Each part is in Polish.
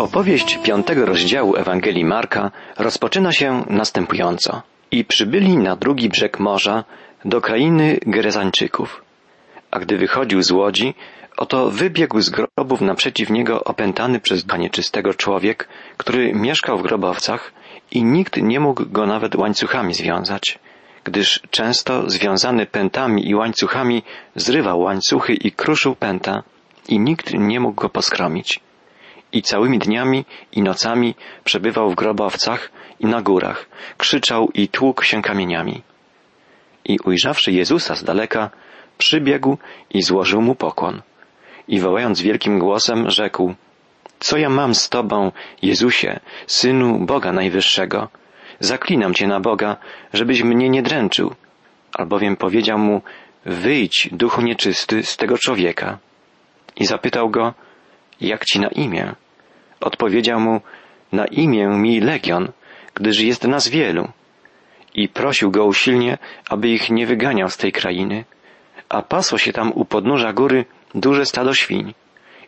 Opowieść piątego rozdziału Ewangelii Marka rozpoczyna się następująco. I przybyli na drugi brzeg morza do krainy Gerezańczyków. A gdy wychodził z łodzi, oto wybiegł z grobów naprzeciw niego opętany przez ducha człowiek, który mieszkał w grobowcach i nikt nie mógł go nawet łańcuchami związać, gdyż często związany pętami i łańcuchami zrywał łańcuchy i kruszył pęta i nikt nie mógł go poskromić i całymi dniami i nocami przebywał w grobowcach i na górach, krzyczał i tłukł się kamieniami. I ujrzawszy Jezusa z daleka, przybiegł i złożył mu pokłon. I wołając wielkim głosem rzekł, Co ja mam z Tobą, Jezusie, Synu Boga Najwyższego? Zaklinam Cię na Boga, żebyś mnie nie dręczył. Albowiem powiedział mu, Wyjdź, duchu nieczysty, z tego człowieka. I zapytał go, jak ci na imię? Odpowiedział mu, na imię mi Legion, gdyż jest nas wielu. I prosił go usilnie, aby ich nie wyganiał z tej krainy. A pasło się tam u podnóża góry duże stado świń.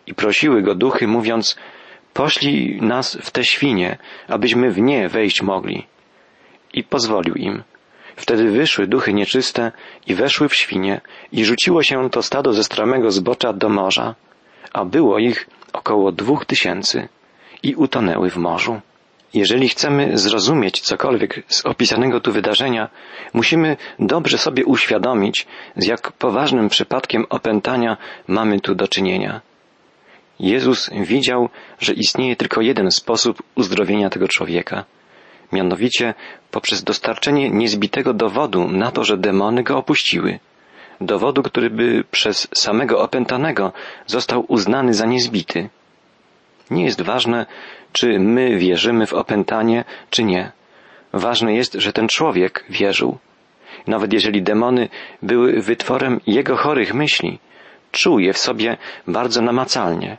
I prosiły go duchy, mówiąc, poślij nas w te świnie, abyśmy w nie wejść mogli. I pozwolił im. Wtedy wyszły duchy nieczyste i weszły w świnie i rzuciło się to stado ze stramego zbocza do morza, a było ich około dwóch tysięcy i utonęły w morzu. Jeżeli chcemy zrozumieć cokolwiek z opisanego tu wydarzenia, musimy dobrze sobie uświadomić, z jak poważnym przypadkiem opętania mamy tu do czynienia. Jezus widział, że istnieje tylko jeden sposób uzdrowienia tego człowieka, mianowicie poprzez dostarczenie niezbitego dowodu na to, że demony go opuściły dowodu, który by przez samego opętanego został uznany za niezbity. Nie jest ważne, czy my wierzymy w opętanie, czy nie. Ważne jest, że ten człowiek wierzył. Nawet jeżeli demony były wytworem jego chorych myśli, czuł je w sobie bardzo namacalnie.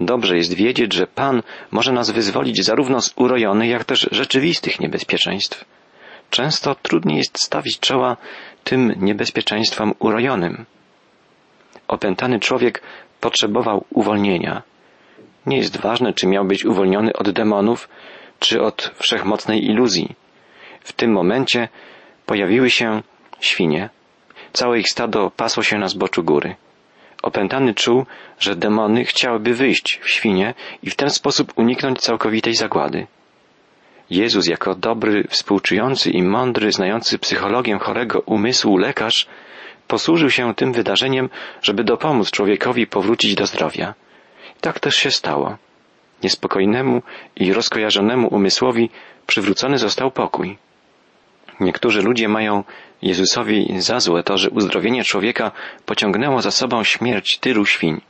Dobrze jest wiedzieć, że Pan może nas wyzwolić zarówno z urojonych, jak też rzeczywistych niebezpieczeństw. Często trudniej jest stawić czoła tym niebezpieczeństwom urojonym. Opętany człowiek potrzebował uwolnienia. Nie jest ważne, czy miał być uwolniony od demonów, czy od wszechmocnej iluzji. W tym momencie pojawiły się świnie. Całe ich stado pasło się na zboczu góry. Opętany czuł, że demony chciałyby wyjść w świnie i w ten sposób uniknąć całkowitej zagłady. Jezus jako dobry, współczujący i mądry, znający psychologię chorego umysłu lekarz posłużył się tym wydarzeniem, żeby dopomóc człowiekowi powrócić do zdrowia. I tak też się stało. Niespokojnemu i rozkojarzonemu umysłowi przywrócony został pokój. Niektórzy ludzie mają Jezusowi za złe to, że uzdrowienie człowieka pociągnęło za sobą śmierć tylu świń.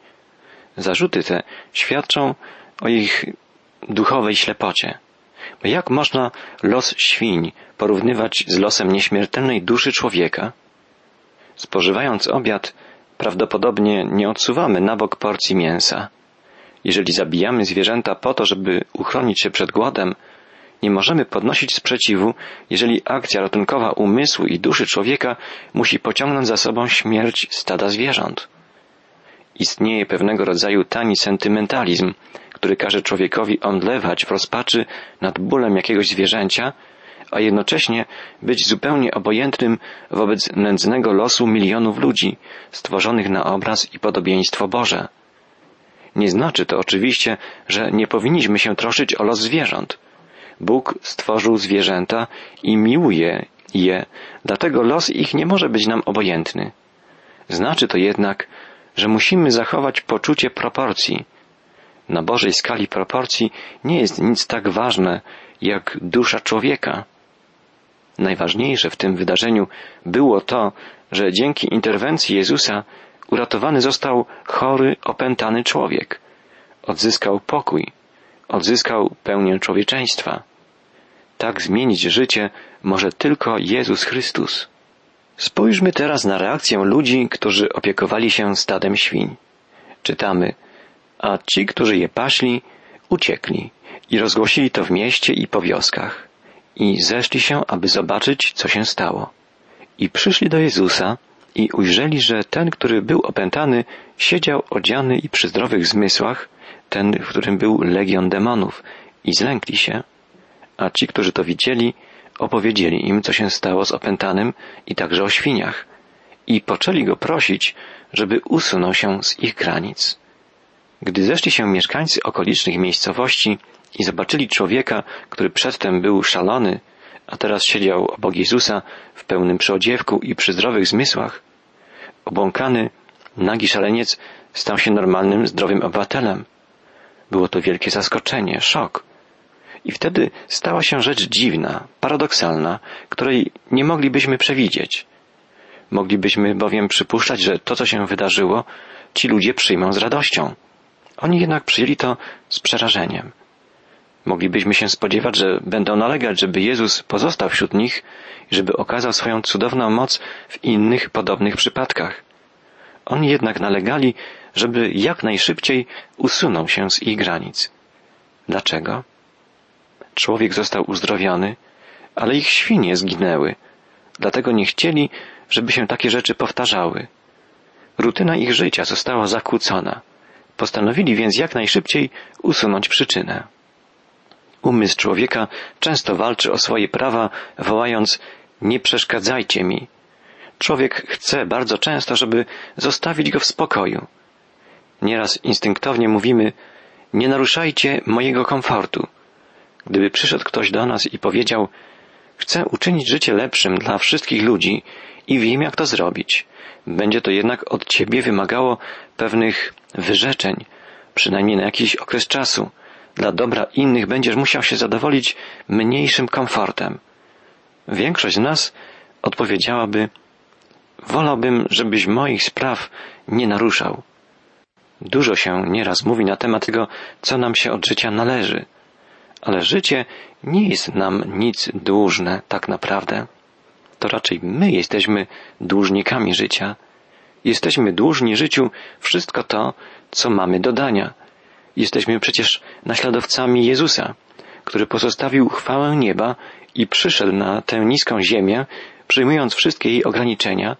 Zarzuty te świadczą o ich duchowej ślepocie. Jak można los świń porównywać z losem nieśmiertelnej duszy człowieka? Spożywając obiad, prawdopodobnie nie odsuwamy na bok porcji mięsa. Jeżeli zabijamy zwierzęta po to, żeby uchronić się przed głodem, nie możemy podnosić sprzeciwu, jeżeli akcja ratunkowa umysłu i duszy człowieka musi pociągnąć za sobą śmierć stada zwierząt. Istnieje pewnego rodzaju tani sentymentalizm, który każe człowiekowi omdlewać w rozpaczy nad bólem jakiegoś zwierzęcia, a jednocześnie być zupełnie obojętnym wobec nędznego losu milionów ludzi, stworzonych na obraz i podobieństwo Boże. Nie znaczy to oczywiście, że nie powinniśmy się troszyć o los zwierząt. Bóg stworzył zwierzęta i miłuje je, dlatego los ich nie może być nam obojętny. Znaczy to jednak, że musimy zachować poczucie proporcji, na Bożej skali proporcji nie jest nic tak ważne jak dusza człowieka. Najważniejsze w tym wydarzeniu było to, że dzięki interwencji Jezusa uratowany został chory, opętany człowiek. Odzyskał pokój, odzyskał pełnię człowieczeństwa. Tak zmienić życie może tylko Jezus Chrystus. Spójrzmy teraz na reakcję ludzi, którzy opiekowali się stadem świń. Czytamy, a ci, którzy je paśli, uciekli i rozgłosili to w mieście i po wioskach i zeszli się, aby zobaczyć, co się stało. I przyszli do Jezusa i ujrzeli, że ten, który był opętany, siedział odziany i przy zdrowych zmysłach, ten, w którym był legion demonów i zlękli się, a ci, którzy to widzieli, opowiedzieli im, co się stało z opętanym i także o świniach i poczęli go prosić, żeby usunął się z ich granic. Gdy zeszli się mieszkańcy okolicznych miejscowości i zobaczyli człowieka, który przedtem był szalony, a teraz siedział obok Jezusa w pełnym przyodziewku i przy zdrowych zmysłach, obłąkany, nagi szaleniec stał się normalnym, zdrowym obywatelem. Było to wielkie zaskoczenie, szok. I wtedy stała się rzecz dziwna, paradoksalna, której nie moglibyśmy przewidzieć. Moglibyśmy bowiem przypuszczać, że to, co się wydarzyło, ci ludzie przyjmą z radością. Oni jednak przyjęli to z przerażeniem. Moglibyśmy się spodziewać, że będą nalegać, żeby Jezus pozostał wśród nich i żeby okazał swoją cudowną moc w innych podobnych przypadkach. Oni jednak nalegali, żeby jak najszybciej usunął się z ich granic. Dlaczego? Człowiek został uzdrowiony, ale ich świnie zginęły. Dlatego nie chcieli, żeby się takie rzeczy powtarzały. Rutyna ich życia została zakłócona. Postanowili więc jak najszybciej usunąć przyczynę. Umysł człowieka często walczy o swoje prawa, wołając nie przeszkadzajcie mi. Człowiek chce bardzo często, żeby zostawić go w spokoju. Nieraz instynktownie mówimy nie naruszajcie mojego komfortu. Gdyby przyszedł ktoś do nas i powiedział chcę uczynić życie lepszym dla wszystkich ludzi i wiem, jak to zrobić. Będzie to jednak od ciebie wymagało pewnych wyrzeczeń, przynajmniej na jakiś okres czasu. Dla dobra innych będziesz musiał się zadowolić mniejszym komfortem. Większość z nas odpowiedziałaby, wolałbym, żebyś moich spraw nie naruszał. Dużo się nieraz mówi na temat tego, co nam się od życia należy, ale życie nie jest nam nic dłużne tak naprawdę to raczej my jesteśmy dłużnikami życia. Jesteśmy dłużni życiu wszystko to, co mamy do dania. Jesteśmy przecież naśladowcami Jezusa, który pozostawił chwałę nieba i przyszedł na tę niską ziemię, przyjmując wszystkie jej ograniczenia,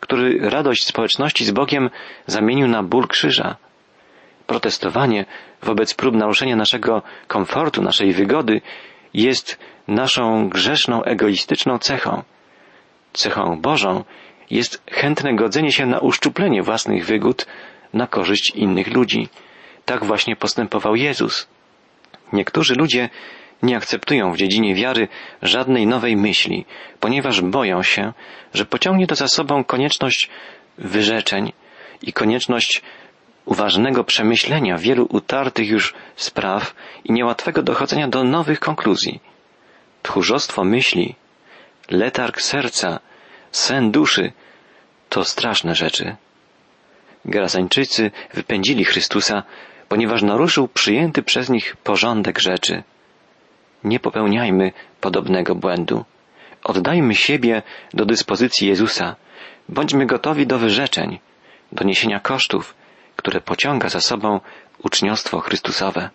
który radość społeczności z Bogiem zamienił na ból krzyża. Protestowanie wobec prób naruszenia naszego komfortu, naszej wygody jest naszą grzeszną, egoistyczną cechą. Cechą Bożą jest chętne godzenie się na uszczuplenie własnych wygód na korzyść innych ludzi. Tak właśnie postępował Jezus. Niektórzy ludzie nie akceptują w dziedzinie wiary żadnej nowej myśli, ponieważ boją się, że pociągnie to za sobą konieczność wyrzeczeń i konieczność uważnego przemyślenia wielu utartych już spraw i niełatwego dochodzenia do nowych konkluzji. Tchórzostwo myśli letarg serca, sen duszy to straszne rzeczy. Gerazańczycy wypędzili Chrystusa, ponieważ naruszył przyjęty przez nich porządek rzeczy. Nie popełniajmy podobnego błędu. Oddajmy siebie do dyspozycji Jezusa. Bądźmy gotowi do wyrzeczeń, do niesienia kosztów, które pociąga za sobą uczniostwo Chrystusowe.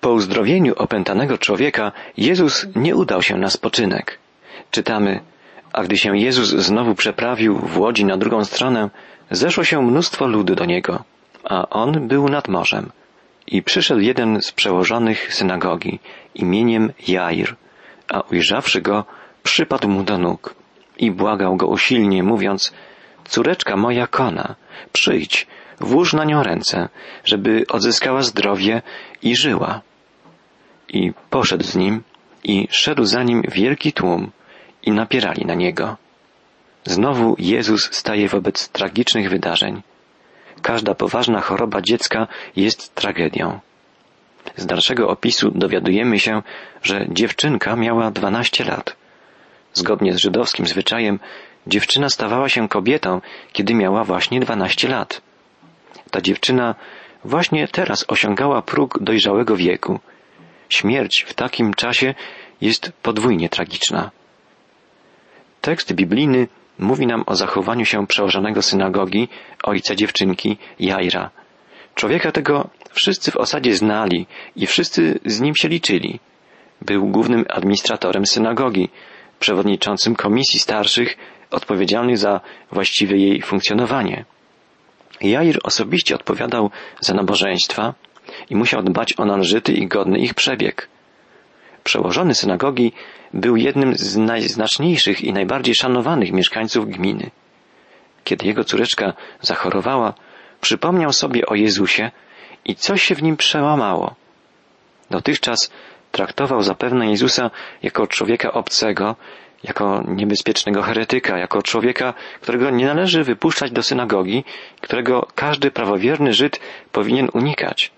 Po uzdrowieniu opętanego człowieka Jezus nie udał się na spoczynek. Czytamy, a gdy się Jezus znowu przeprawił w łodzi na drugą stronę, zeszło się mnóstwo ludu do niego, a on był nad morzem. I przyszedł jeden z przełożonych synagogi imieniem Jair, a ujrzawszy go, przypadł mu do nóg i błagał go usilnie, mówiąc, córeczka moja kona, przyjdź, włóż na nią ręce, żeby odzyskała zdrowie i żyła. I poszedł z nim i szedł za nim wielki tłum, i napierali na niego. Znowu Jezus staje wobec tragicznych wydarzeń. Każda poważna choroba dziecka jest tragedią. Z dalszego opisu dowiadujemy się, że dziewczynka miała dwanaście lat. Zgodnie z żydowskim zwyczajem, dziewczyna stawała się kobietą, kiedy miała właśnie dwanaście lat. Ta dziewczyna właśnie teraz osiągała próg dojrzałego wieku. Śmierć w takim czasie jest podwójnie tragiczna. Tekst biblijny mówi nam o zachowaniu się przełożonego synagogi, ojca dziewczynki, Jaira. Człowieka tego wszyscy w osadzie znali i wszyscy z nim się liczyli. Był głównym administratorem synagogi, przewodniczącym komisji starszych odpowiedzialnych za właściwe jej funkcjonowanie. Jair osobiście odpowiadał za nabożeństwa, i musiał dbać o należyty i godny ich przebieg. Przełożony synagogi był jednym z najznaczniejszych i najbardziej szanowanych mieszkańców gminy. Kiedy jego córeczka zachorowała, przypomniał sobie o Jezusie i coś się w nim przełamało. Dotychczas traktował zapewne Jezusa jako człowieka obcego, jako niebezpiecznego heretyka, jako człowieka, którego nie należy wypuszczać do synagogi, którego każdy prawowierny Żyd powinien unikać.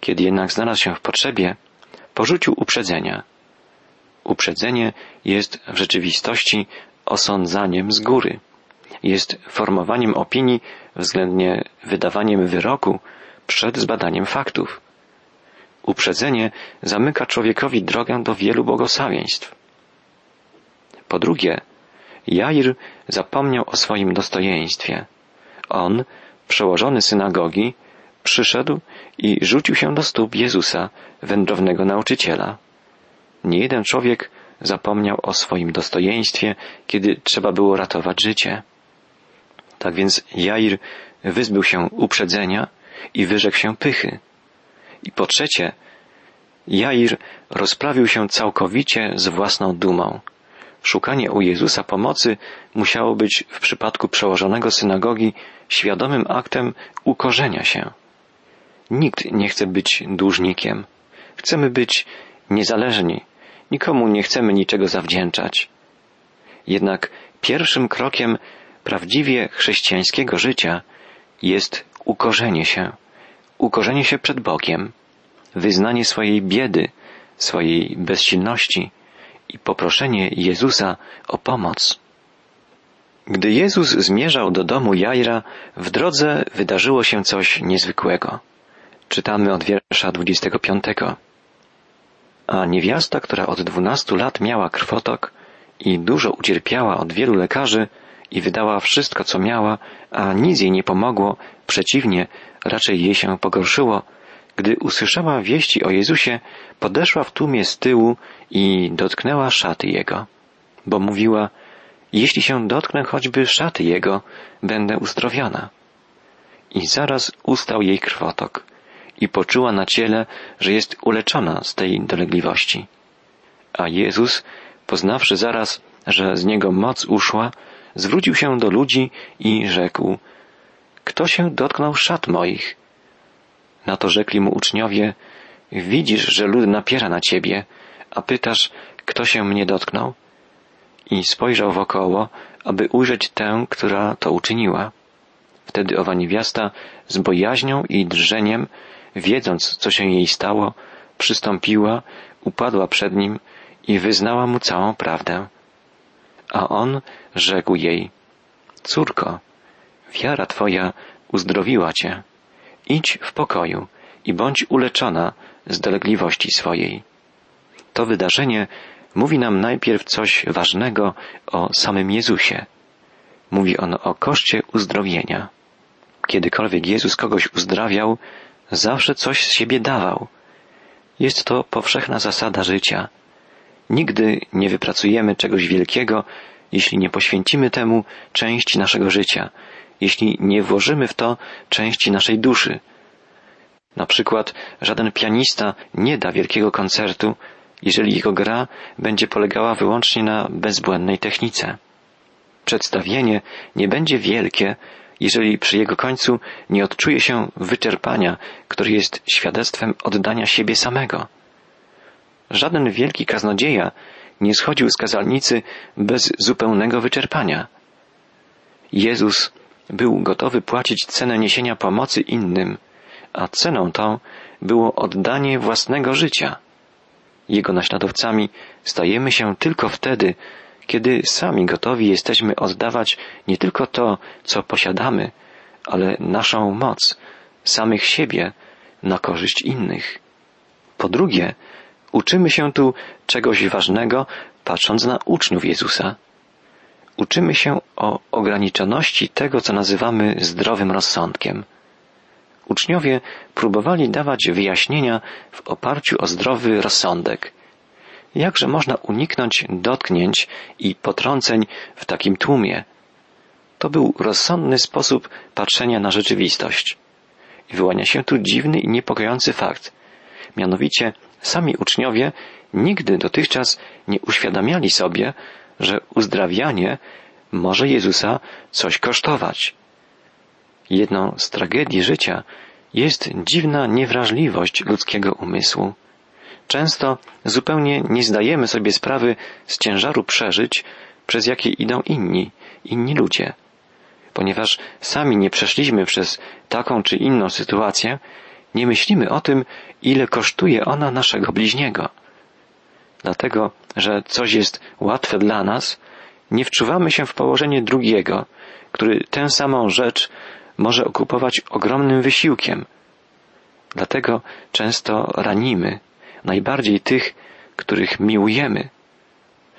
Kiedy jednak znalazł się w potrzebie, porzucił uprzedzenia. Uprzedzenie jest w rzeczywistości osądzaniem z góry. Jest formowaniem opinii względnie wydawaniem wyroku przed zbadaniem faktów. Uprzedzenie zamyka człowiekowi drogę do wielu błogosławieństw. Po drugie, Jair zapomniał o swoim dostojeństwie. On, przełożony synagogi, przyszedł i rzucił się do stóp Jezusa, wędrownego nauczyciela. Nie jeden człowiek zapomniał o swoim dostojeństwie, kiedy trzeba było ratować życie. Tak więc Jair wyzbył się uprzedzenia i wyrzekł się pychy. I po trzecie, Jair rozprawił się całkowicie z własną dumą. Szukanie u Jezusa pomocy musiało być w przypadku przełożonego synagogi świadomym aktem ukorzenia się. Nikt nie chce być dłużnikiem. Chcemy być niezależni. Nikomu nie chcemy niczego zawdzięczać. Jednak pierwszym krokiem prawdziwie chrześcijańskiego życia jest ukorzenie się. Ukorzenie się przed Bogiem, wyznanie swojej biedy, swojej bezsilności i poproszenie Jezusa o pomoc. Gdy Jezus zmierzał do domu Jajra, w drodze wydarzyło się coś niezwykłego. Czytamy od wiersza 25. A niewiasta, która od dwunastu lat miała krwotok i dużo ucierpiała od wielu lekarzy i wydała wszystko, co miała, a nic jej nie pomogło, przeciwnie, raczej jej się pogorszyło, gdy usłyszała wieści o Jezusie, podeszła w tłumie z tyłu i dotknęła szaty Jego, bo mówiła, jeśli się dotknę choćby szaty Jego, będę uzdrowiona. I zaraz ustał jej krwotok i poczuła na ciele, że jest uleczona z tej dolegliwości. A Jezus, poznawszy zaraz, że z niego moc uszła, zwrócił się do ludzi i rzekł, kto się dotknął szat moich? Na to rzekli mu uczniowie, widzisz, że lud napiera na ciebie, a pytasz, kto się mnie dotknął? I spojrzał wokoło, aby ujrzeć tę, która to uczyniła. Wtedy owa niewiasta z bojaźnią i drżeniem wiedząc, co się jej stało, przystąpiła, upadła przed nim i wyznała mu całą prawdę. A on rzekł jej, córko, wiara twoja uzdrowiła cię. Idź w pokoju i bądź uleczona z dolegliwości swojej. To wydarzenie mówi nam najpierw coś ważnego o samym Jezusie. Mówi on o koszcie uzdrowienia. Kiedykolwiek Jezus kogoś uzdrawiał, zawsze coś z siebie dawał. Jest to powszechna zasada życia. Nigdy nie wypracujemy czegoś wielkiego, jeśli nie poświęcimy temu części naszego życia, jeśli nie włożymy w to części naszej duszy. Na przykład żaden pianista nie da wielkiego koncertu, jeżeli jego gra będzie polegała wyłącznie na bezbłędnej technice. Przedstawienie nie będzie wielkie, jeżeli przy jego końcu nie odczuje się wyczerpania, które jest świadectwem oddania siebie samego. Żaden wielki kaznodzieja nie schodził z kazalnicy bez zupełnego wyczerpania. Jezus był gotowy płacić cenę niesienia pomocy innym, a ceną tą było oddanie własnego życia. Jego naśladowcami stajemy się tylko wtedy, kiedy sami gotowi jesteśmy oddawać nie tylko to, co posiadamy, ale naszą moc, samych siebie, na korzyść innych. Po drugie, uczymy się tu czegoś ważnego, patrząc na uczniów Jezusa. Uczymy się o ograniczoności tego, co nazywamy zdrowym rozsądkiem. Uczniowie próbowali dawać wyjaśnienia w oparciu o zdrowy rozsądek – Jakże można uniknąć dotknięć i potrąceń w takim tłumie? To był rozsądny sposób patrzenia na rzeczywistość. I wyłania się tu dziwny i niepokojący fakt. Mianowicie sami uczniowie nigdy dotychczas nie uświadamiali sobie, że uzdrawianie może Jezusa coś kosztować. Jedną z tragedii życia jest dziwna niewrażliwość ludzkiego umysłu. Często zupełnie nie zdajemy sobie sprawy z ciężaru przeżyć, przez jakie idą inni, inni ludzie. Ponieważ sami nie przeszliśmy przez taką czy inną sytuację, nie myślimy o tym, ile kosztuje ona naszego bliźniego. Dlatego, że coś jest łatwe dla nas, nie wczuwamy się w położenie drugiego, który tę samą rzecz może okupować ogromnym wysiłkiem. Dlatego często ranimy, najbardziej tych, których miłujemy.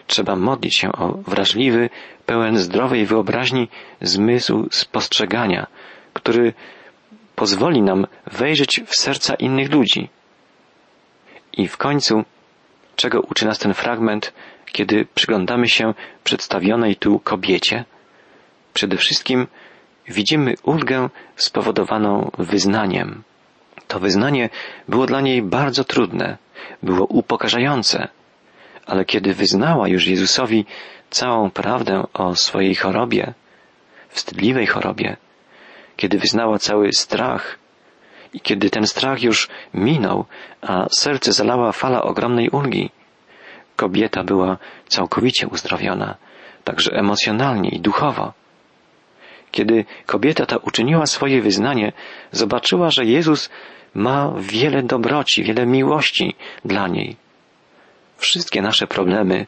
Trzeba modlić się o wrażliwy, pełen zdrowej wyobraźni zmysł spostrzegania, który pozwoli nam wejrzeć w serca innych ludzi. I w końcu, czego uczy nas ten fragment, kiedy przyglądamy się przedstawionej tu kobiecie? Przede wszystkim widzimy ulgę spowodowaną wyznaniem. To wyznanie było dla niej bardzo trudne, było upokarzające, ale kiedy wyznała już Jezusowi całą prawdę o swojej chorobie, wstydliwej chorobie, kiedy wyznała cały strach i kiedy ten strach już minął, a serce zalała fala ogromnej ulgi, kobieta była całkowicie uzdrowiona, także emocjonalnie i duchowo. Kiedy kobieta ta uczyniła swoje wyznanie, zobaczyła, że Jezus ma wiele dobroci, wiele miłości dla niej. Wszystkie nasze problemy,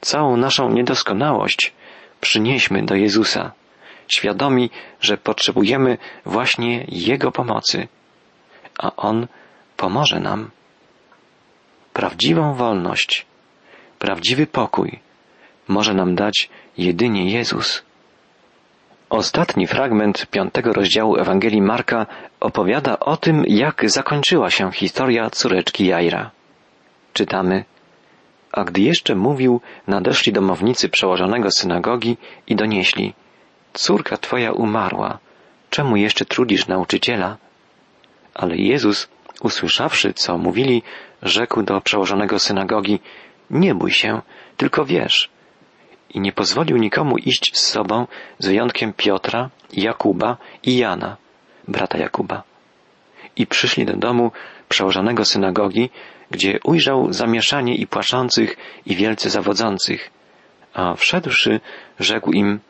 całą naszą niedoskonałość przynieśmy do Jezusa, świadomi, że potrzebujemy właśnie Jego pomocy, a On pomoże nam. Prawdziwą wolność, prawdziwy pokój może nam dać jedynie Jezus. Ostatni fragment piątego rozdziału Ewangelii Marka opowiada o tym, jak zakończyła się historia córeczki Jajra. Czytamy, a gdy jeszcze mówił, nadeszli domownicy przełożonego synagogi i donieśli, córka twoja umarła, czemu jeszcze trudzisz nauczyciela? Ale Jezus, usłyszawszy, co mówili, rzekł do przełożonego synagogi, nie bój się, tylko wiesz, i nie pozwolił nikomu iść z sobą z wyjątkiem Piotra, Jakuba i Jana, brata Jakuba. I przyszli do domu przełożonego synagogi, gdzie ujrzał zamieszanie i płaczących i wielce zawodzących. A wszedłszy, rzekł im,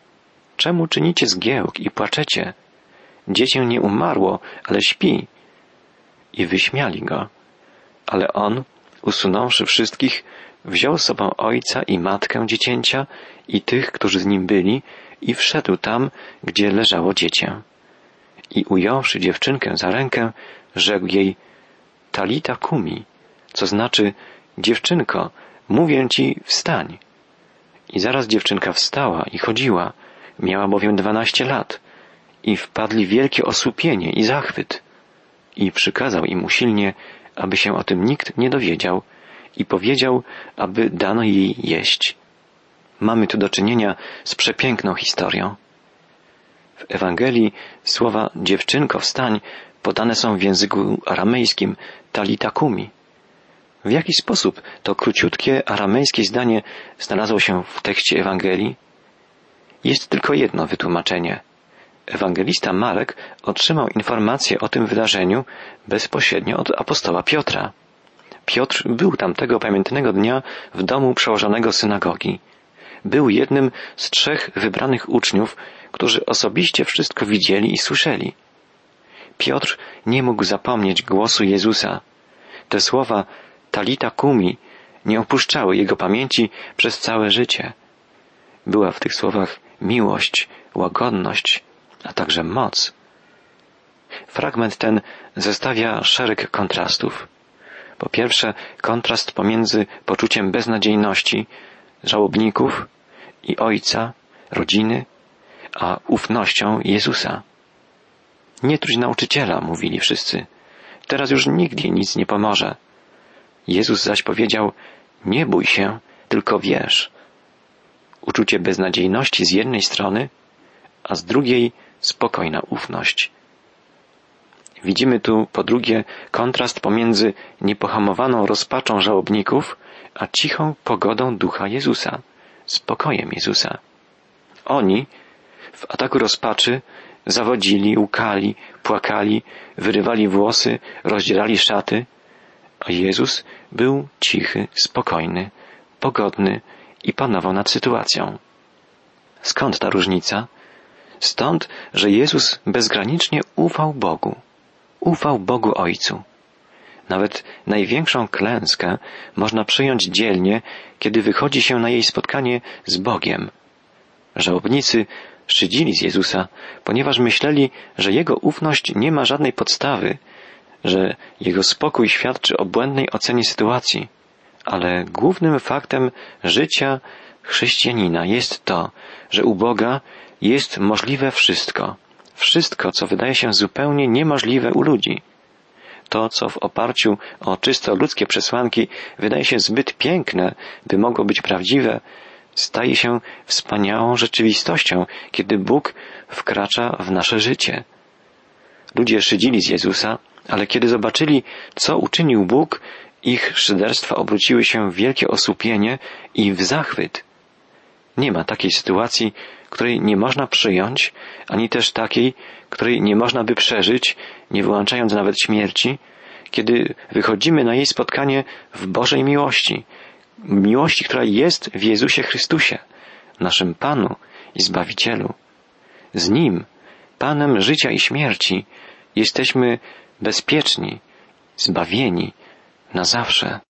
czemu czynicie zgiełk i płaczecie? Dziecię nie umarło, ale śpi. I wyśmiali go. Ale on, usunąwszy wszystkich, wziął z sobą ojca i matkę dziecięcia i tych, którzy z nim byli, i wszedł tam, gdzie leżało dziecię. I ująwszy dziewczynkę za rękę, rzekł jej, Talita kumi, co znaczy, dziewczynko, mówię ci, wstań. I zaraz dziewczynka wstała i chodziła, miała bowiem dwanaście lat, i wpadli wielkie osłupienie i zachwyt. I przykazał im usilnie, aby się o tym nikt nie dowiedział, i powiedział, aby dano jej jeść. Mamy tu do czynienia z przepiękną historią. W Ewangelii słowa dziewczynko wstań podane są w języku aramejskim talitakumi. W jaki sposób to króciutkie aramejskie zdanie znalazło się w tekście Ewangelii? Jest tylko jedno wytłumaczenie. Ewangelista Marek otrzymał informację o tym wydarzeniu bezpośrednio od apostoła Piotra. Piotr był tamtego pamiętnego dnia w domu przełożonego synagogi. Był jednym z trzech wybranych uczniów, którzy osobiście wszystko widzieli i słyszeli. Piotr nie mógł zapomnieć głosu Jezusa. Te słowa Talita Kumi nie opuszczały jego pamięci przez całe życie. Była w tych słowach miłość, łagodność, a także moc. Fragment ten zestawia szereg kontrastów. Po pierwsze, kontrast pomiędzy poczuciem beznadziejności żałobników i ojca, rodziny, a ufnością Jezusa. Nie truć nauczyciela, mówili wszyscy. Teraz już nigdzie nic nie pomoże. Jezus zaś powiedział, nie bój się, tylko wierz. Uczucie beznadziejności z jednej strony, a z drugiej spokojna ufność. Widzimy tu po drugie kontrast pomiędzy niepohamowaną rozpaczą żałobników, a cichą pogodą ducha Jezusa, spokojem Jezusa. Oni w ataku rozpaczy zawodzili, łkali, płakali, wyrywali włosy, rozdzierali szaty, a Jezus był cichy, spokojny, pogodny i panował nad sytuacją. Skąd ta różnica? Stąd, że Jezus bezgranicznie ufał Bogu. Ufał Bogu Ojcu. Nawet największą klęskę można przyjąć dzielnie, kiedy wychodzi się na jej spotkanie z Bogiem. Żałobnicy szydzili z Jezusa, ponieważ myśleli, że Jego ufność nie ma żadnej podstawy, że Jego spokój świadczy o błędnej ocenie sytuacji. Ale głównym faktem życia chrześcijanina jest to, że u Boga jest możliwe wszystko. Wszystko, co wydaje się zupełnie niemożliwe u ludzi. To, co w oparciu o czysto ludzkie przesłanki wydaje się zbyt piękne, by mogło być prawdziwe, staje się wspaniałą rzeczywistością, kiedy Bóg wkracza w nasze życie. Ludzie szydzili z Jezusa, ale kiedy zobaczyli, co uczynił Bóg, ich szyderstwa obróciły się w wielkie osłupienie i w zachwyt. Nie ma takiej sytuacji, której nie można przyjąć, ani też takiej, której nie można by przeżyć, nie wyłączając nawet śmierci, kiedy wychodzimy na jej spotkanie w Bożej miłości, miłości, która jest w Jezusie Chrystusie, naszym Panu i Zbawicielu. Z Nim, Panem życia i śmierci, jesteśmy bezpieczni, zbawieni na zawsze.